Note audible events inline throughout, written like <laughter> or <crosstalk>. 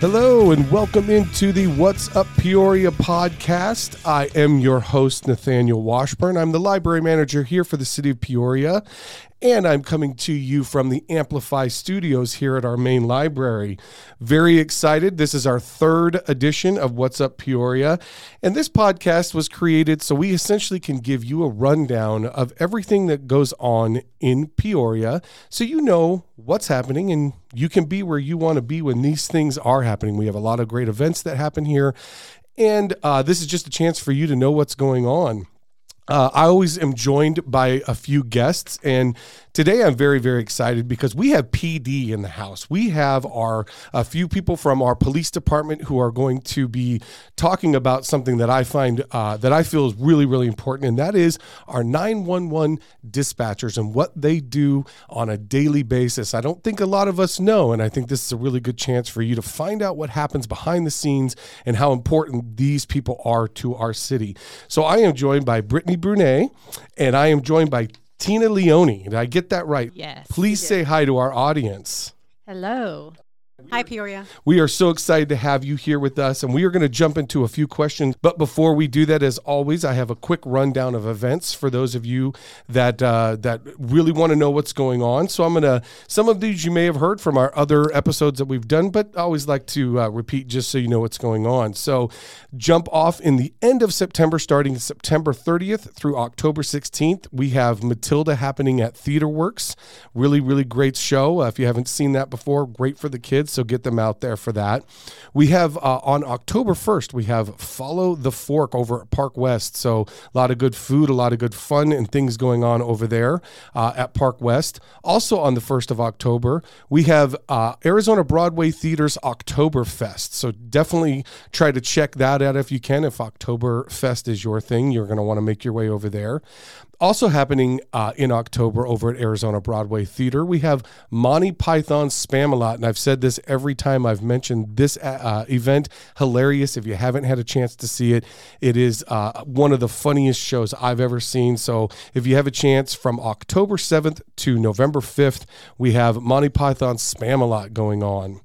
Hello and welcome into the What's Up Peoria podcast. I am your host, Nathaniel Washburn. I'm the library manager here for the city of Peoria, and I'm coming to you from the Amplify Studios here at our main library. Very excited. This is our third edition of What's Up Peoria, and this podcast was created so we essentially can give you a rundown of everything that goes on in Peoria so you know what's happening and you can be where you want to be when these things are happening. We have a lot of great events that happen here. And uh, this is just a chance for you to know what's going on. Uh, I always am joined by a few guests, and today I'm very, very excited because we have PD in the house. We have our a few people from our police department who are going to be talking about something that I find uh, that I feel is really, really important, and that is our 911 dispatchers and what they do on a daily basis. I don't think a lot of us know, and I think this is a really good chance for you to find out what happens behind the scenes and how important these people are to our city. So I am joined by Brittany Brunet, and I am joined by Tina Leoni. Did I get that right? Yes. Please say hi to our audience. Hello. Hi, Peoria. We are so excited to have you here with us, and we are going to jump into a few questions. But before we do that, as always, I have a quick rundown of events for those of you that uh, that really want to know what's going on. So I'm going to some of these you may have heard from our other episodes that we've done, but I always like to uh, repeat just so you know what's going on. So jump off in the end of September, starting September 30th through October 16th. We have Matilda happening at Theater Works. Really, really great show. Uh, if you haven't seen that before, great for the kids so get them out there for that. We have uh, on October 1st, we have Follow the Fork over at Park West. So a lot of good food, a lot of good fun and things going on over there uh, at Park West. Also on the 1st of October, we have uh, Arizona Broadway Theater's Oktoberfest. So definitely try to check that out if you can. If Oktoberfest is your thing, you're going to want to make your way over there. Also happening uh, in October over at Arizona Broadway Theater, we have Monty Python's Spamalot, and I've said this every time I've mentioned this uh, uh, event. Hilarious! If you haven't had a chance to see it, it is uh, one of the funniest shows I've ever seen. So if you have a chance, from October seventh to November fifth, we have Monty Python's Spamalot going on.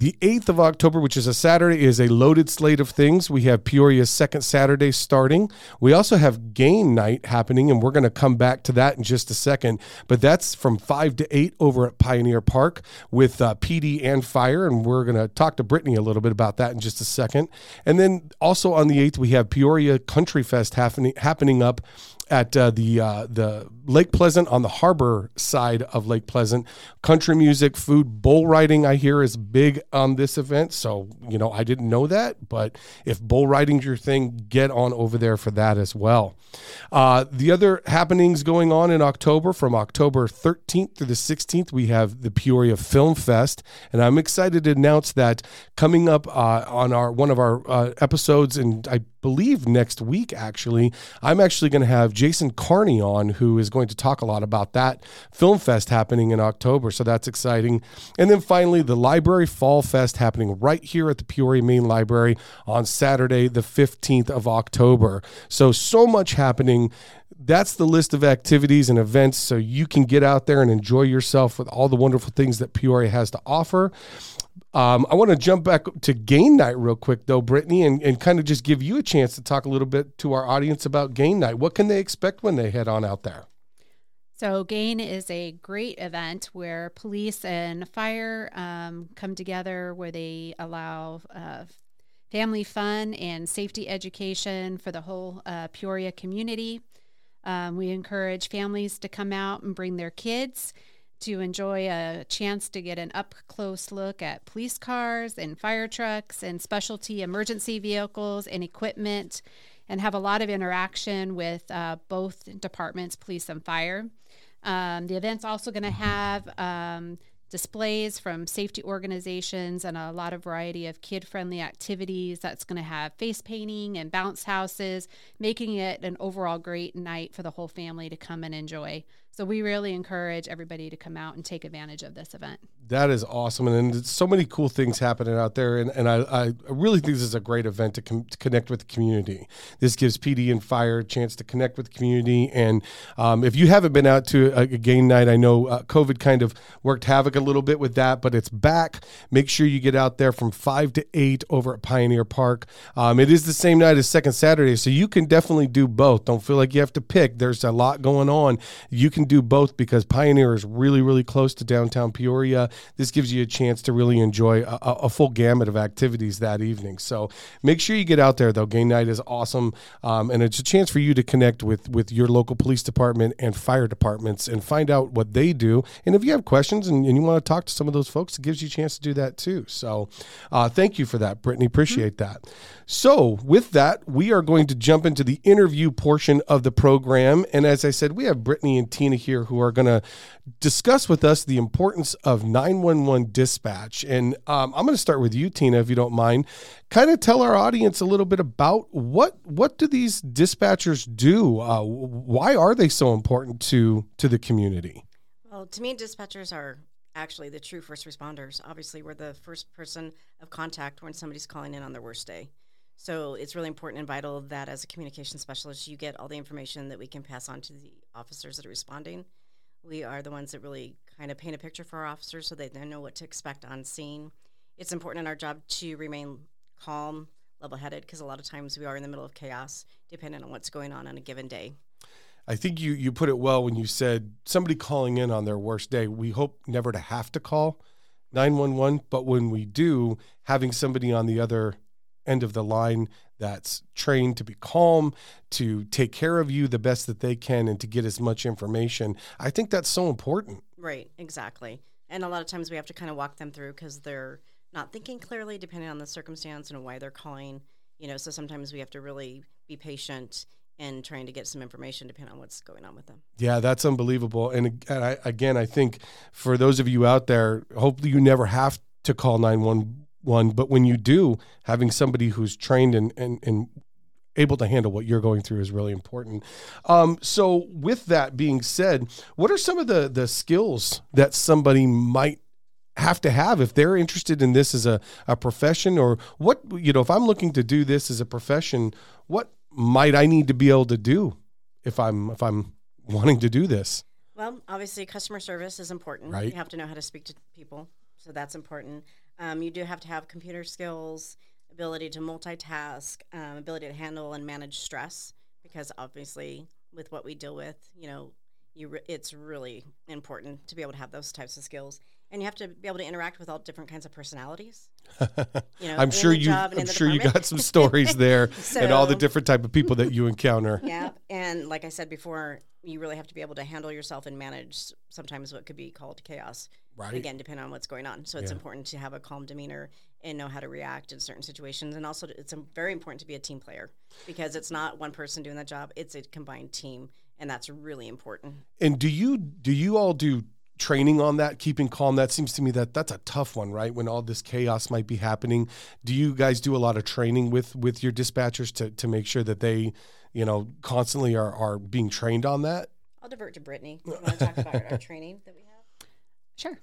The 8th of October, which is a Saturday, is a loaded slate of things. We have Peoria's second Saturday starting. We also have GAIN night happening, and we're going to come back to that in just a second. But that's from 5 to 8 over at Pioneer Park with uh, PD and Fire, and we're going to talk to Brittany a little bit about that in just a second. And then also on the 8th, we have Peoria Country Fest happening, happening up at uh, the uh, the Lake Pleasant on the harbor side of Lake Pleasant. Country music, food, bull riding. I hear is big on this event. So you know I didn't know that, but if bull riding's your thing, get on over there for that as well. Uh, the other happenings going on in October, from October 13th through the 16th, we have the Peoria Film Fest, and I'm excited to announce that coming up uh, on our one of our uh, episodes, and I believe next week actually, I'm actually going to have Jason Carney on, who is going to talk a lot about that film fest happening in October. So that's exciting. And then finally, the Library Fall Fest happening right here at the Peoria Main Library on Saturday, the 15th of October. So, so much happening that's the list of activities and events so you can get out there and enjoy yourself with all the wonderful things that Peoria has to offer. Um, I want to jump back to GAIN night real quick, though, Brittany, and, and kind of just give you a chance to talk a little bit to our audience about GAIN night. What can they expect when they head on out there? So, GAIN is a great event where police and fire um, come together, where they allow uh, family fun and safety education for the whole uh, Peoria community. Um, we encourage families to come out and bring their kids to enjoy a chance to get an up close look at police cars and fire trucks and specialty emergency vehicles and equipment and have a lot of interaction with uh, both departments, police and fire. Um, the event's also going to have um, displays from safety organizations and a lot of variety of kid friendly activities. That's going to have face painting and bounce houses, making it an overall great night for the whole family to come and enjoy. So we really encourage everybody to come out and take advantage of this event. That is awesome. And, and so many cool things happening out there. And, and I, I really think this is a great event to, com- to connect with the community. This gives PD and fire a chance to connect with the community. And um, if you haven't been out to a, a GAIN night, I know uh, COVID kind of worked havoc a little bit with that, but it's back. Make sure you get out there from 5 to 8 over at Pioneer Park. Um, it is the same night as Second Saturday, so you can definitely do both. Don't feel like you have to pick. There's a lot going on. You can do both because Pioneer is really, really close to downtown Peoria this gives you a chance to really enjoy a, a, full gamut of activities that evening. So make sure you get out there, though. GAIN night is awesome, um, and it's a chance for you to connect with with your local police department and fire departments and find out what they do. And if you have questions and, and you want to talk to some of those folks, it gives you a chance to do that too. So uh, thank you for that, Brittany. Appreciate mm-hmm. that. So, with that, we are going to jump into the interview portion of the program. And as I said, we have Brittany and Tina here who are going to discuss with us the importance of 911 dispatch. And um, I'm going to start with you, Tina, if you don't mind. Kind of tell our audience a little bit about what what do these dispatchers do? Uh, why are they so important to to the community? Well, to me, dispatchers are actually the true first responders. Obviously, we're the first person of contact when somebody's calling in on their worst day. So it's really important and vital that as a communication specialist, you get all the information that we can pass on to the officers that are responding. We are the ones that really kind of paint a picture for our officers so they then know what to expect on scene. It's important in our job to remain calm, level headed, because a lot of times we are in the middle of chaos, depending on what's going on on a given day. I think you, you put it well when you said somebody calling in on their worst day. We hope never to have to call 911, but when we do, having somebody on the other end of the line that's trained to be calm, to take care of you the best that they can, and to get as much information. I think that's so important. Right, exactly. And a lot of times we have to kind of walk them through because they're not thinking clearly, depending on the circumstance and why they're calling. You know, so sometimes we have to really be patient and trying to get some information depending on what's going on with them. Yeah, that's unbelievable. And, and I, again, I think for those of you out there, hopefully you never have to call 911 one, but when you do, having somebody who's trained and, and, and able to handle what you're going through is really important. Um, so, with that being said, what are some of the the skills that somebody might have to have if they're interested in this as a, a profession? Or what you know if i'm looking to do this as a profession what might i need to be able to do if i'm if i'm wanting to do this? Well obviously customer service is important. Right. You have to know how to speak to people so that's important um, you do have to have computer skills, ability to multitask, um, ability to handle and manage stress, because obviously, with what we deal with, you know, you re- it's really important to be able to have those types of skills and you have to be able to interact with all different kinds of personalities. <laughs> You know, I'm sure you. I'm sure department. you got some stories there, so, <laughs> and all the different type of people that you encounter. <laughs> Yeah, and like I said before, you really have to be able to handle yourself and manage sometimes what could be called chaos. Right. Again, depending on what's going on. So it's yeah. important to have a calm demeanor and know how to react in certain situations. And also, it's very important to be a team player because it's not one person doing that job; it's a combined team, and that's really important. And do you do you all do training on that, keeping calm? That seems to me that that's a tough one, right? When all this chaos might be happening, do you guys do a lot of training with with your dispatchers to to make sure that they, you know, constantly are are being trained on that? I'll divert to Brittany. You want to talk about our <laughs> training that we have? Sure.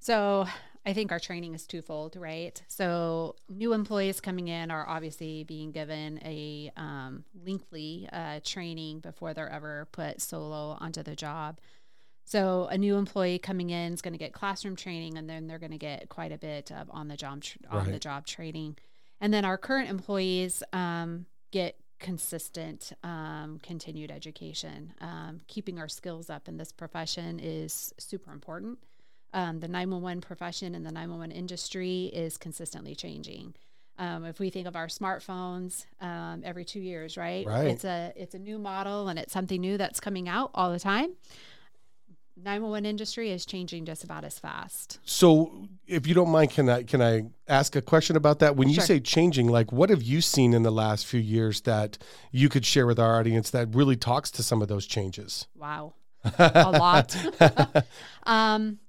So I think our training is twofold, right? So new employees coming in are obviously being given a um, lengthy uh, training before they're ever put solo onto the job. So a new employee coming in is going to get classroom training, and then they're going to get quite a bit of on the job on the job training. And then our current employees um, get consistent, um, continued education. Um, keeping our skills up in this profession is super important. Um, the 911 profession and the 911 industry is consistently changing. Um, if we think of our smartphones um, every two years, right? Right. It's a it's a new model and it's something new that's coming out all the time. 911 industry is changing just about as fast. So, if you don't mind, can I can I ask a question about that? When you sure. say changing, like what have you seen in the last few years that you could share with our audience that really talks to some of those changes? Wow, a lot. <laughs> um,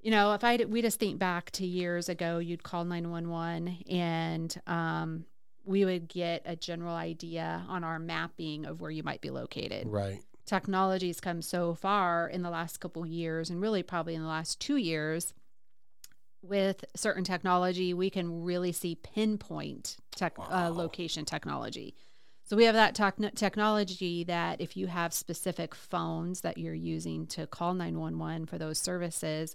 you know, if I we just think back to years ago, you'd call 911 and um, we would get a general idea on our mapping of where you might be located. Right technology's come so far in the last couple years and really probably in the last 2 years with certain technology we can really see pinpoint tech, uh, location technology. So we have that tech- technology that if you have specific phones that you're using to call 911 for those services,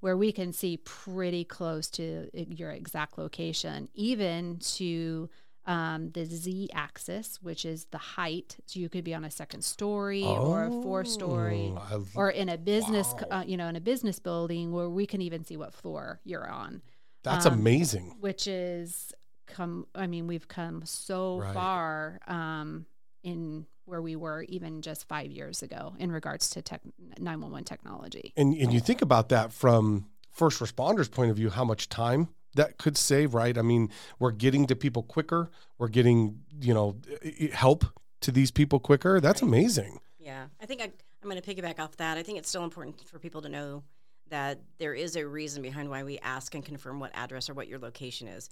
where we can see pretty close to your exact location, even to um, the z axis, which is the height. So you could be on a second story oh, or a four story, or in a business, wow. uh, you know, in a business building where we can even see what floor you're on. That's um, amazing. Which is come i mean we've come so right. far um, in where we were even just five years ago in regards to tech 911 technology and, and you think about that from first responders point of view how much time that could save right i mean we're getting to people quicker we're getting you know help to these people quicker that's right. amazing yeah i think I, i'm going to piggyback off that i think it's still important for people to know that there is a reason behind why we ask and confirm what address or what your location is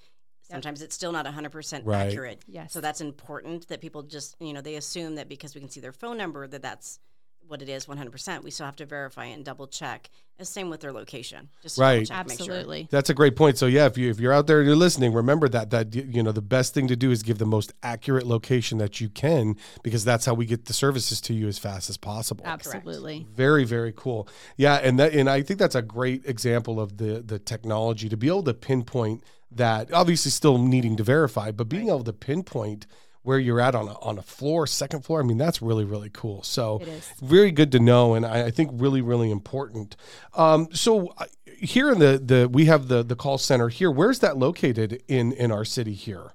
Sometimes yep. it's still not 100% right. accurate. Yes. So that's important that people just, you know, they assume that because we can see their phone number that that's what it is 100%. We still have to verify and double check. The same with their location. Just right. Check, Absolutely. Sure. That's a great point. So yeah, if you if you're out there and you're listening, remember that that you know the best thing to do is give the most accurate location that you can because that's how we get the services to you as fast as possible. Absolutely. Correct. Very very cool. Yeah, and that and I think that's a great example of the the technology to be able to pinpoint that obviously still needing to verify, but being able to pinpoint where you're at on a, on a floor, second floor. I mean, that's really, really cool. So very good to know. And I, I think really, really important. Um, so uh, here in the, the, we have the, the call center here. Where's that located in, in our city here?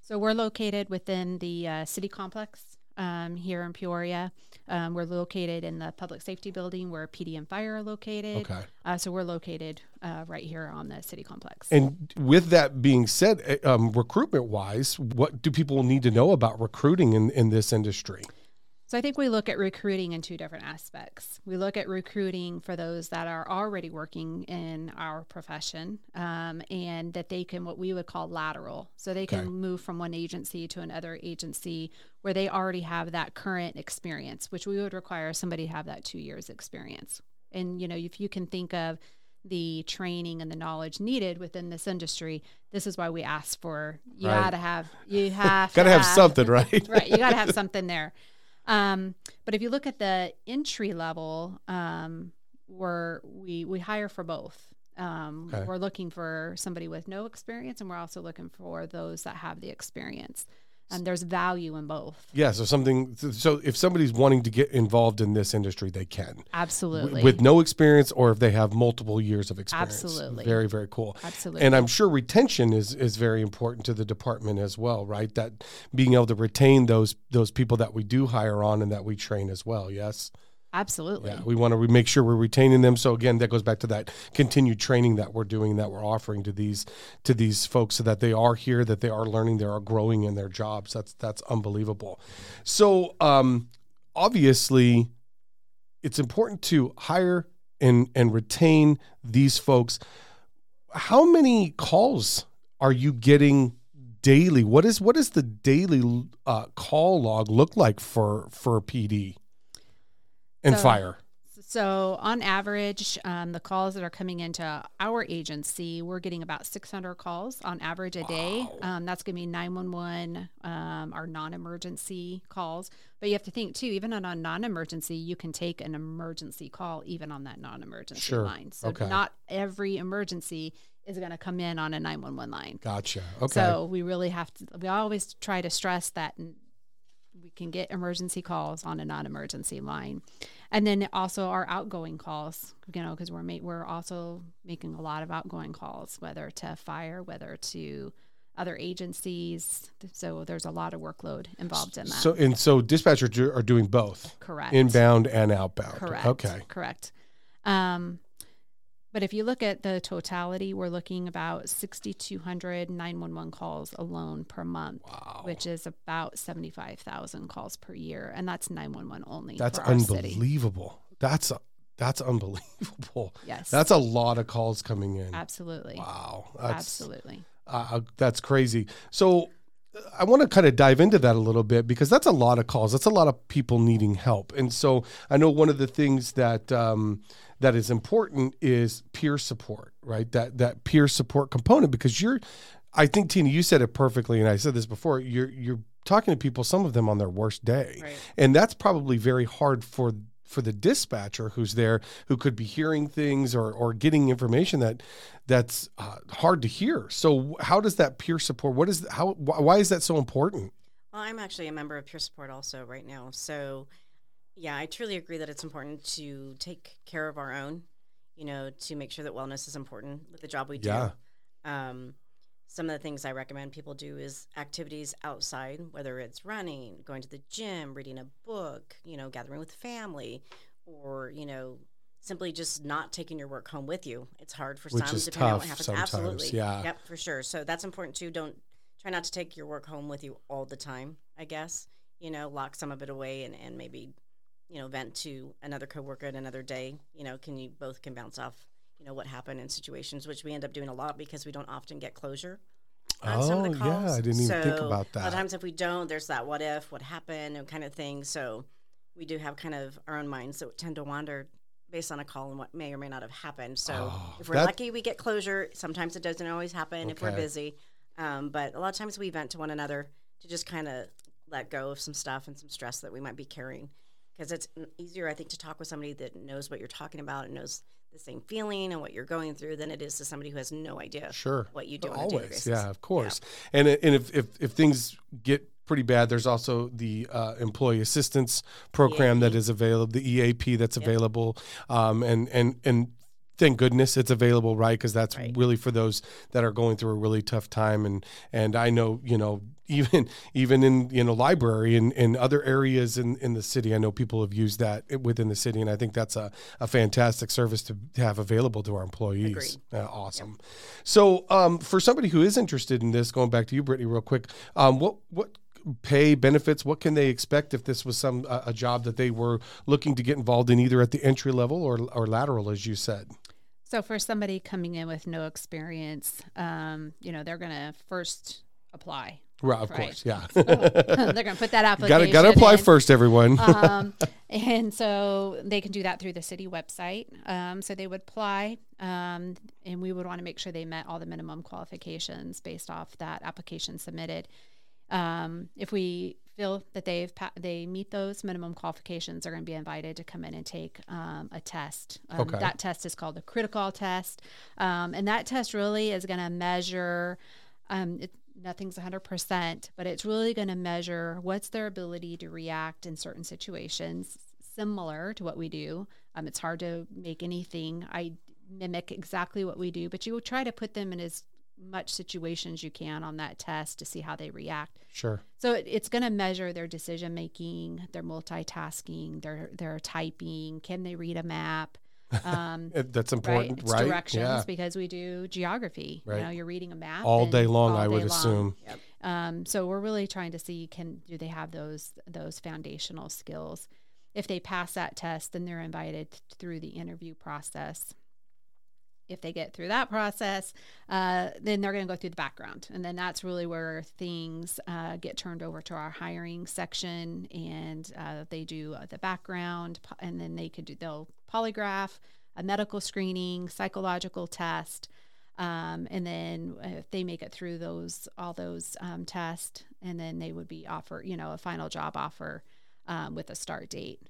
So we're located within the uh, city complex um, here in Peoria. Um, we're located in the public safety building where PD and fire are located. Okay. Uh, so we're located uh, right here on the city complex. And with that being said, eh, um, recruitment wise, what do people need to know about recruiting in, in this industry? So I think we look at recruiting in two different aspects. We look at recruiting for those that are already working in our profession um, and that they can, what we would call lateral. So they can okay. move from one agency to another agency where they already have that current experience, which we would require somebody to have that two years experience. And, you know, if you can think of the training and the knowledge needed within this industry. This is why we ask for you right. gotta have you have <laughs> gotta have, have, something, right? right. You gotta have something there. Um, but if you look at the entry level, um, we're, we we hire for both. Um, okay. We're looking for somebody with no experience, and we're also looking for those that have the experience and there's value in both. Yeah, so something so if somebody's wanting to get involved in this industry, they can. Absolutely. with no experience or if they have multiple years of experience. Absolutely. Very very cool. Absolutely. And I'm sure retention is is very important to the department as well, right? That being able to retain those those people that we do hire on and that we train as well. Yes. Absolutely. Yeah, we want to make sure we're retaining them. So again, that goes back to that continued training that we're doing, that we're offering to these to these folks, so that they are here, that they are learning, they are growing in their jobs. That's that's unbelievable. So um, obviously, it's important to hire and and retain these folks. How many calls are you getting daily? What is what is the daily uh, call log look like for for PD? And so, fire. So, on average, um, the calls that are coming into our agency, we're getting about 600 calls on average a day. Wow. Um, that's going to be 911, um, our non emergency calls. But you have to think too, even on a non emergency, you can take an emergency call even on that non emergency sure. line. So, okay. not every emergency is going to come in on a 911 line. Gotcha. Okay. So, we really have to, we always try to stress that we can get emergency calls on a non-emergency line. And then also our outgoing calls you know because we're ma- we're also making a lot of outgoing calls whether to fire whether to other agencies. So there's a lot of workload involved in that. So and so dispatchers are doing both? Correct. Inbound and outbound. Correct. Okay. Correct. Um, but if you look at the totality, we're looking about 6,200 911 calls alone per month, wow. which is about 75,000 calls per year. And that's 911 only. That's unbelievable. That's a, that's unbelievable. Yes. That's a lot of calls coming in. Absolutely. Wow. That's, Absolutely. Uh, uh, that's crazy. So I want to kind of dive into that a little bit because that's a lot of calls. That's a lot of people needing help, and so I know one of the things that um, that is important is peer support, right? That that peer support component because you're, I think Tina, you said it perfectly, and I said this before. You're you're talking to people, some of them on their worst day, Right. and that's probably very hard for for the dispatcher who's there who could be hearing things or or getting information that that's uh, hard to hear. So how does that peer support? What is how why is that so important? Well, I'm actually a member of Peer Support also right now. So, yeah, I truly agree that it's important to take care of our own, you know, to make sure that wellness is important with the job we do. Yeah. Um, some of the things I recommend people do is activities outside, whether it's running, going to the gym, reading a book, you know, gathering with family, or, you know, simply just not taking your work home with you. It's hard for Which some, is depending on what tough happens. sometimes, Absolutely. yeah. Yep, for sure. So that's important too. Don't try not to take your work home with you all the time, I guess. You know, lock some of it away and, and maybe, you know, vent to another coworker at another day. You know, can you both can bounce off, you know, what happened in situations, which we end up doing a lot because we don't often get closure on some of Oh, the yeah. I didn't even think So, about A lot of that. times if we don't, there's that what if, what happened, and kind of thing. So we do have kind of our own minds that tend to wander based on a call and what may or may not have happened. So Oh, if we're that- lucky, we get closure. Sometimes it doesn't always happen if we're busy. Um, but a lot of times we vent to one another to just kind of let go of some stuff and some stress that we might be carrying. Because it's easier, I think, to talk with somebody that knows what you're talking about and knows the same feeling and what you're going through than it is to somebody who has no idea Sure. what you do on a daily Always, basis. yeah, of course. And and if, if if things get pretty bad, there's also the uh, employee assistance program that EAP. is available, the EAP that's Yep. available, um, and and and. Thank goodness it's available, right? Because that's Right. really for those that are going through a really tough time, and and I know you know <laughs> even even in you know library and, and other areas in, in the city, I know people have used that within the city, and I think that's a, a fantastic service to have available to our employees. Uh, awesome. So, um, for somebody who is interested in this, going back to you, Brittany, real quick, um, what what pay benefits? What can they expect if this was some a, a job that they were looking to get involved in, either at the entry level or or lateral, as you said? So for somebody coming in with no experience, um, you know, they're going to first apply. Right, of Right. course, yeah. <laughs> they're going to put that <laughs> Got application. to got to apply in. first, everyone. um, <laughs> and so they can do that through the city website. Um, so they would apply, um, and we would want to make sure they met all the minimum qualifications based off that application submitted. Um, if we feel that they've pa- they meet those minimum qualifications, they're going to be invited to come in and take um, a test. Um, Okay. That test is called the critical test, um, and that test really is going to measure. Um, it, nothing's 100%, but it's really going to measure what's their ability to react in certain situations, similar to what we do. Um, it's hard to make anything I mimic exactly what we do, but you will try to put them in as much situations you can on that test to see how they react. sure. So it, it's going to measure their decision making, their multitasking, their their typing. Can they read a map? <laughs> Um, That's important, it's right? directions Yeah. because we do geography. Right. You know, you're reading a map All day long, all I would long. assume. Yep. Um, so we're really trying to see can do they have those those foundational skills. If they pass that test, then they're invited through the interview process. If they get through that process, uh, then they're going to go through the background, and then that's really where things uh, get turned over to our hiring section, and uh, they do uh, the background, and then they could do they'll polygraph, a medical screening, psychological test, um, and then if they make it through those all those um, tests, and then they would be offered, you know, a final job offer um, with a start date.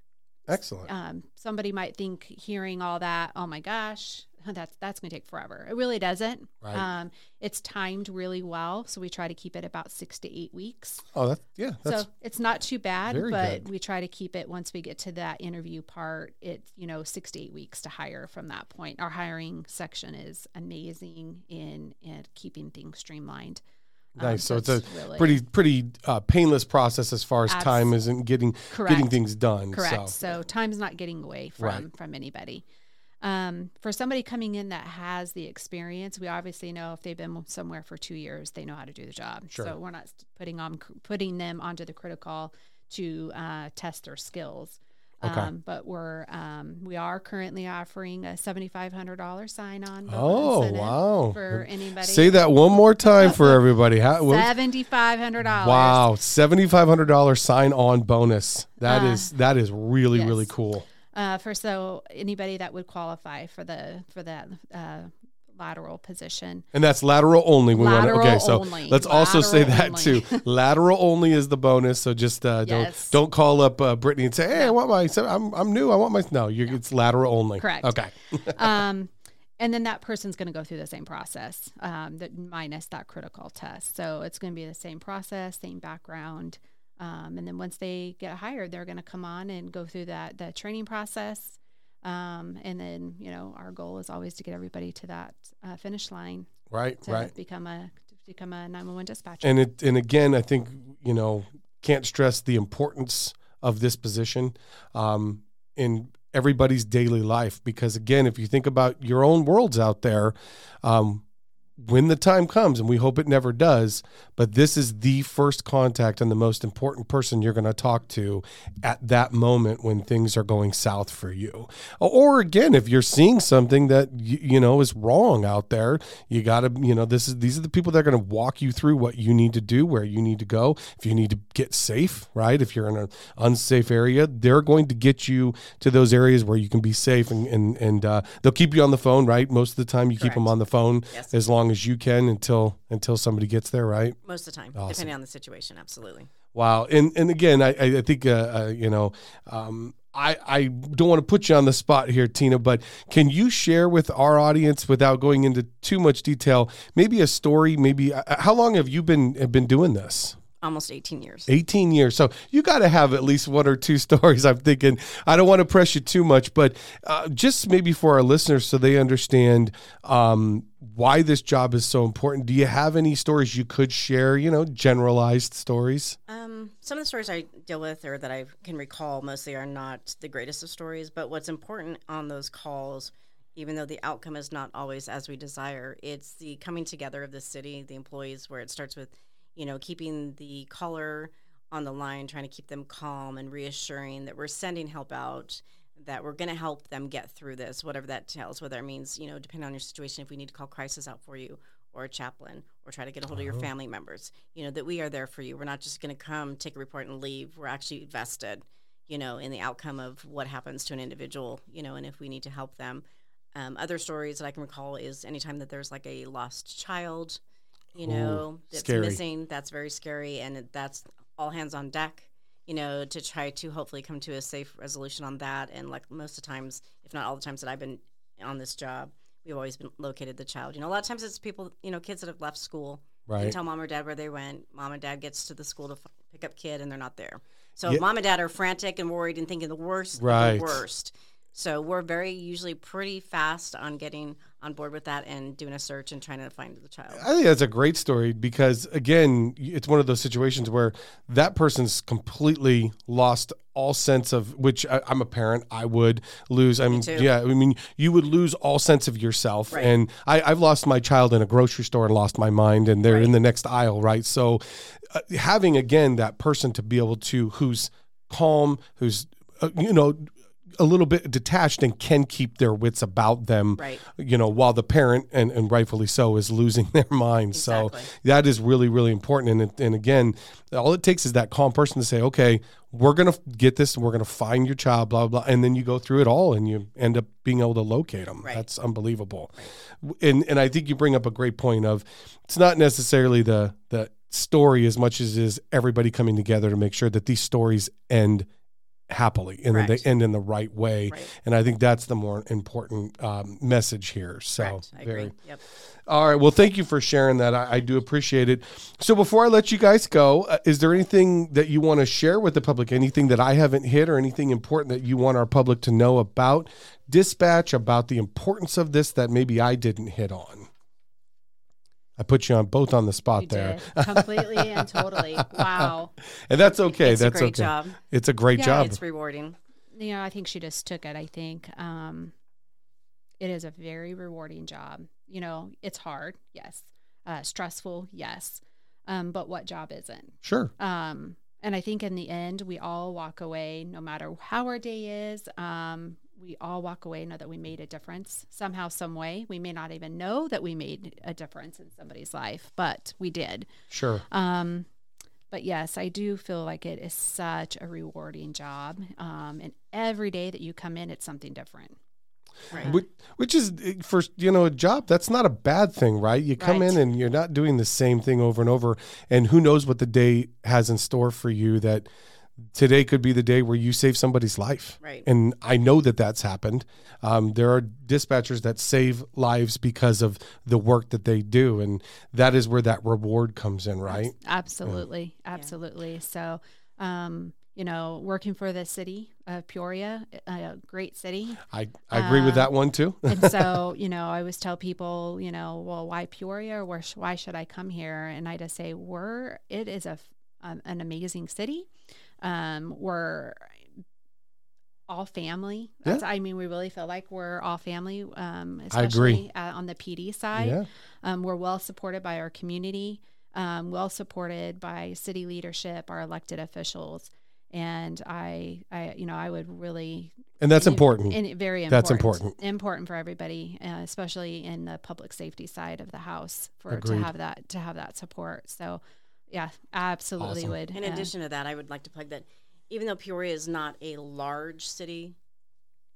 Excellent. Um, somebody might think hearing all that, oh my gosh, <laughs> that's that's going to take forever. It really doesn't. Right. Um, it's timed really well, so we try to keep it about six to eight weeks. oh, that's yeah. That's so it's not too bad, but good. we try to keep it once we get to that interview part. It's you know six to eight weeks to hire from that point. Our hiring section is amazing in in keeping things streamlined. Um, nice. so it's a really- pretty pretty uh, painless process as far as time isn't getting Correct. getting things done. Correct. So So, time's not getting away from Right. from anybody. Um, for somebody coming in that has the experience, we obviously know if they've been somewhere for two years, they know how to do the job. Sure. So we're not putting on putting them onto the critical to uh, test their skills. Okay. Um, but we're um, we are currently offering a seventy five hundred dollar sign on. Oh, wow. For anybody, Say that one more time for <laughs> everybody. Seventy five hundred dollars. wow, seventy five hundred dollars sign on bonus. That Uh, is that is really yes. really cool. Uh, for so anybody that would qualify for the for that uh, lateral position. And that's lateral only. We want to, Lateral okay, so only. let's also say that only. too. <laughs> lateral only is the bonus. So just uh, Yes. don't don't call up uh, Brittany and say, "Hey, I want my. I'm I'm new. I want my." No, you're, it's lateral only. Correct. Okay. <laughs> um, and then that person's going to go through the same process, um, that minus that critical test. So it's going to be the same process, same background. Um, and then once they get hired, they're going to come on and go through that the training process. Um, and then you know our goal is always to get everybody to that uh, finish line Right. to right. become a to become a 911 dispatcher. And it and again, I think you know can't stress the importance of this position um, in everybody's daily life because again, if you think about your own worlds out there. Um, when the time comes, and we hope it never does, but this is the first contact and the most important person you're going to talk to at that moment when things are going south for you. Or again, if you're seeing something that you, you know is wrong out there, you got to, you know, this is these are the people that are going to walk you through what you need to do, where you need to go. If you need to get safe, right? If you're in an unsafe area, they're going to get you to those areas where you can be safe, and and and uh, they'll keep you on the phone, right? Most of the time, you keep them on the phone Yes. as long as you can until until somebody gets there, right? Most of the time, Awesome. depending on the situation. Absolutely. Wow, and and again, I I think uh, uh, you know, um, I I don't want to put you on the spot here, Tina, but can you share with our audience, without going into too much detail, maybe a story? Maybe uh, how long have you been have been doing this? Almost 18 years. 18 years. So you got to have at least one or two <laughs> stories. I'm thinking, I don't want to press you too much, but uh, just maybe for our listeners so they understand um, why this job is so important. Do you have any stories you could share, you know, generalized stories? Um, some of the stories I deal with or that I can recall mostly are not the greatest of stories, but what's important on those calls, even though the outcome is not always as we desire, it's the coming together of the city, the employees, where it starts with, you know, keeping the caller on the line, trying to keep them calm and reassuring that we're sending help out, that we're going to help them get through this, whatever that tells, whether it means, you know, depending on your situation, if we need to call crisis out for you or a chaplain or try to get a hold of your family members, you know, that we are there for you. We're not just going to come, take a report, and leave. We're actually vested, you know, in the outcome of what happens to an individual, you know, and if we need to help them. Um, other stories that I can recall is anytime that there's like a lost child, you know, that's scary. missing, that's very scary. And that's all hands on deck, you know, to try to hopefully come to a safe resolution on that. And like most of the times, if not all the times that I've been on this job, we've always been located the child. You know, a lot of times it's people, you know, kids that have left school Right. and tell mom or dad where they went. Mom and dad gets to the school to f- pick up kid and they're not there. So Yeah. mom and dad are frantic and worried and thinking the worst, Right. the worst. So we're very usually pretty fast on getting on board with that and doing a search and trying to find the child. I think that's a great story because again, it's one of those situations where that person's completely lost all sense of which I, I'm a parent. I would lose. I mean, too. yeah. I mean, you would lose all sense of yourself. Right. And I, I've lost my child in a grocery store and lost my mind, and they're Right. in the next aisle, right? So, uh, having again that person to be able to who's calm, who's uh, you know a little bit detached and can keep their wits about them Right. you know while the parent and, and rightfully so is losing <laughs> their mind. So that is really really important. And, it- and again all it takes is that calm person to say okay we're gonna get this and we're gonna find your child blah blah and then you go through it all and you end up being able to locate them Right. that's unbelievable. And and i think you bring up a great point of it's not necessarily the the story as much as it is everybody coming together to make sure that these stories end happily and they end in the right way Right. and i think that's the more important um, message here so I very agree. Yep. all right. Well, thank you for sharing that. I, I do appreciate it. So, before I let you guys go, uh, is there anything that you want to share with the public? Anything that I haven't hit, or anything important that you want our public to know about dispatch, about the importance of this that maybe I didn't hit on? I put you on both on the spot You there, did <laughs> completely and totally. Wow. and that's okay. It's that's a great okay. job. It's a great Yeah, job. It's rewarding. You know, I think she just took it. I think um, it is a very rewarding job. You know, it's hard, yes. Uh, stressful, yes. Um, but what job isn't? Sure. Um, and I think in the end, we all walk away, no matter how our day is. Um, we all walk away know that we made a difference somehow, some way. We may not even know that we made a difference in somebody's life, but we did. Sure. Um, but yes, I do feel like it is such a rewarding job. Um, and every day that you come in, it's something different. Right. Which, which is eh, for you know a job that's not a bad thing right you come Right. in and you're not doing the same thing over and over and who knows what the day has in store for you that today could be the day where you save somebody's life Right. and i know that that's happened um, there are dispatchers that save lives because of the work that they do and that is where that reward comes in right Absolutely. Absolutely. So, um, you know, working for the city of Peoria, a great city. i, I agree with Uh, that one too <laughs> and so, you know, I always tell people, you know, well, why Peoria or where, why should I come here? And I just say, we're, it is a, f- um, an amazing city. Um, we're all family. Yeah. That's, I mean, we really feel like we're all family, um, I agree. especially uh, on the PD side. yeah Um, we're well supported by our community, um, well supported by city leadership, our elected officials, and I, I, you know, I would really, and that's important and very important, That's important. important for everybody, uh, especially in the public safety side of the house, for Agreed. to have that to have that support. So, yeah, absolutely Awesome. would. In uh, addition to that, I would like to plug that even though Peoria is not a large city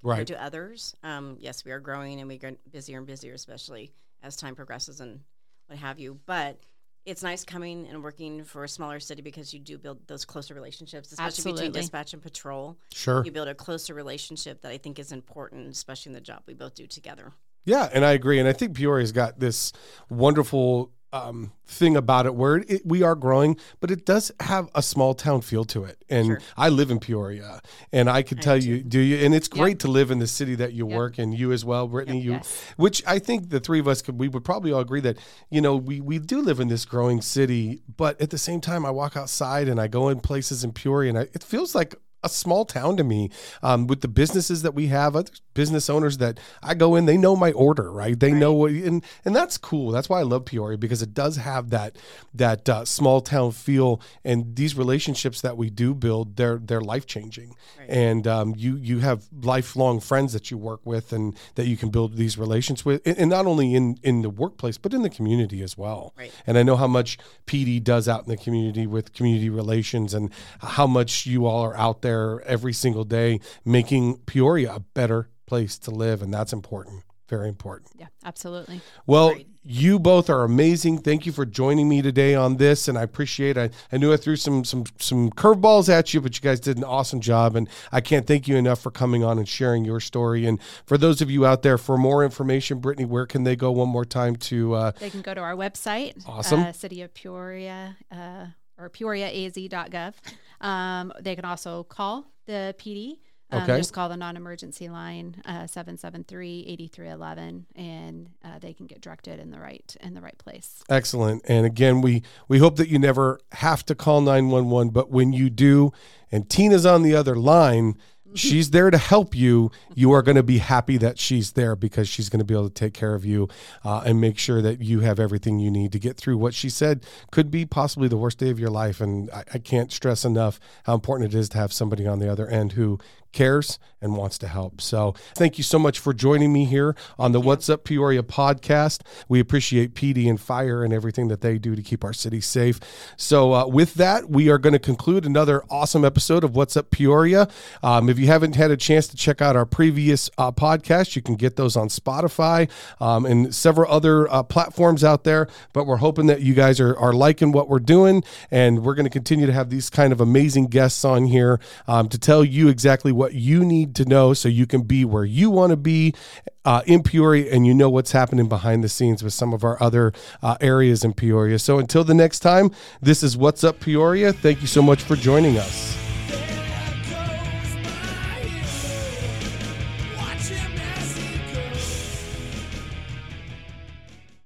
right compared to others, um, yes, we are growing and we get busier and busier, especially as time progresses and what have you. But it's nice coming and working for a smaller city because you do build those closer relationships, especially between dispatch and patrol. sure You build a closer relationship that I think is important, especially in the job we both do together. Yeah, and I agree. And I think Peoria's got this wonderful um, thing about it where it, we are growing, but it does have a small town feel to it. And Sure. I live in Peoria, and I could I tell do you, do you? And it's Yep. great to live in the city that you Yep. work in. You as well, Brittany. You, Yes. which I think the three of us could, we would probably all agree that you know we we do live in this growing city, but at the same time, I walk outside and I go in places in Peoria, and I, it feels like a small town to me um, with the businesses that we have other business owners that i go in they know my order right? They know what and and that's cool. That's why i love peoria because it does have that that uh, small town feel and these relationships that we do build they're they're life changing Right. and um, you you have lifelong friends that you work with and that you can build these relations with and, and not only in in the workplace but in the community as well. Right. and I know how much PD does out in the community with community relations and how much you all are out there every single day making Peoria a better place to live. And that's important. Very important. yeah, absolutely. Well, Right. you both are amazing. Thank you for joining me today on this, and I appreciate. I, I knew I threw some some some curveballs at you, but you guys did an awesome job, and I can't thank you enough for coming on and sharing your story. And for those of you out there, for more information, Brittany, where can they go one more time to? Uh, They can go to our website, Awesome. uh, City of Peoria uh, or peoriaaz.gov. Um, they can also call the PD. Um, Okay. Just call the non-emergency line uh, 773-8311 and uh, they can get directed in the right in the right place. Excellent. And again, we we hope that you never have to call 911, but when you do and Tina's on the other line, she's there to help you. You are going to be happy that she's there because she's going to be able to take care of you uh, and make sure that you have everything you need to get through what she said could be possibly the worst day of your life. And I, I can't stress enough how important it is to have somebody on the other end who cares and wants to help. So thank you so much for joining me here on the What's Up Peoria podcast. We appreciate PD and Fire and everything that they do to keep our city safe. So uh, with that, we are going to conclude another awesome episode of What's Up Peoria. Um, if you haven't had a chance to check out our previous uh, podcast, you can get those on Spotify um, and several other uh, platforms out there. But we're hoping that you guys are, are liking what we're doing, and we're going to continue to have these kind of amazing guests on here um, to tell you exactly what you need to know so you can be where you want to be uh, in Peoria and you know what's happening behind the scenes with some of our other uh, areas in Peoria. So until the next time, this is What's Up Peoria. Thank you so much for joining us.